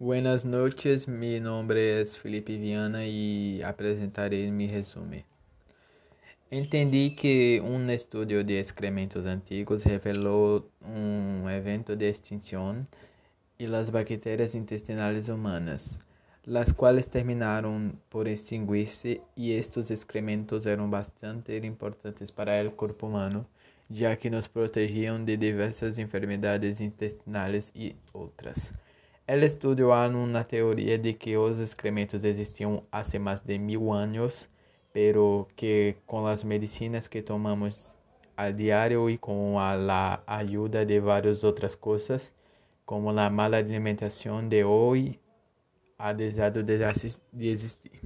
Buenas noches, mi nombre es Felipe Viana y apresentaré mi resumen. Entendí que um estudo de excrementos antigos revelou um evento de extinção e as bactérias intestinais humanas, las quais terminaram por extinguir-se e estes excrementos eram bastante importantes para o corpo humano, já que nos protegiam de diversas enfermidades intestinais e outras. El estudio há uma teoria de que os excrementos existiam há mais de mil anos pero que com as medicinas que tomamos a diário e com a la ajuda de várias outras coisas, como a mala alimentação de hoje, ha deixado de existir.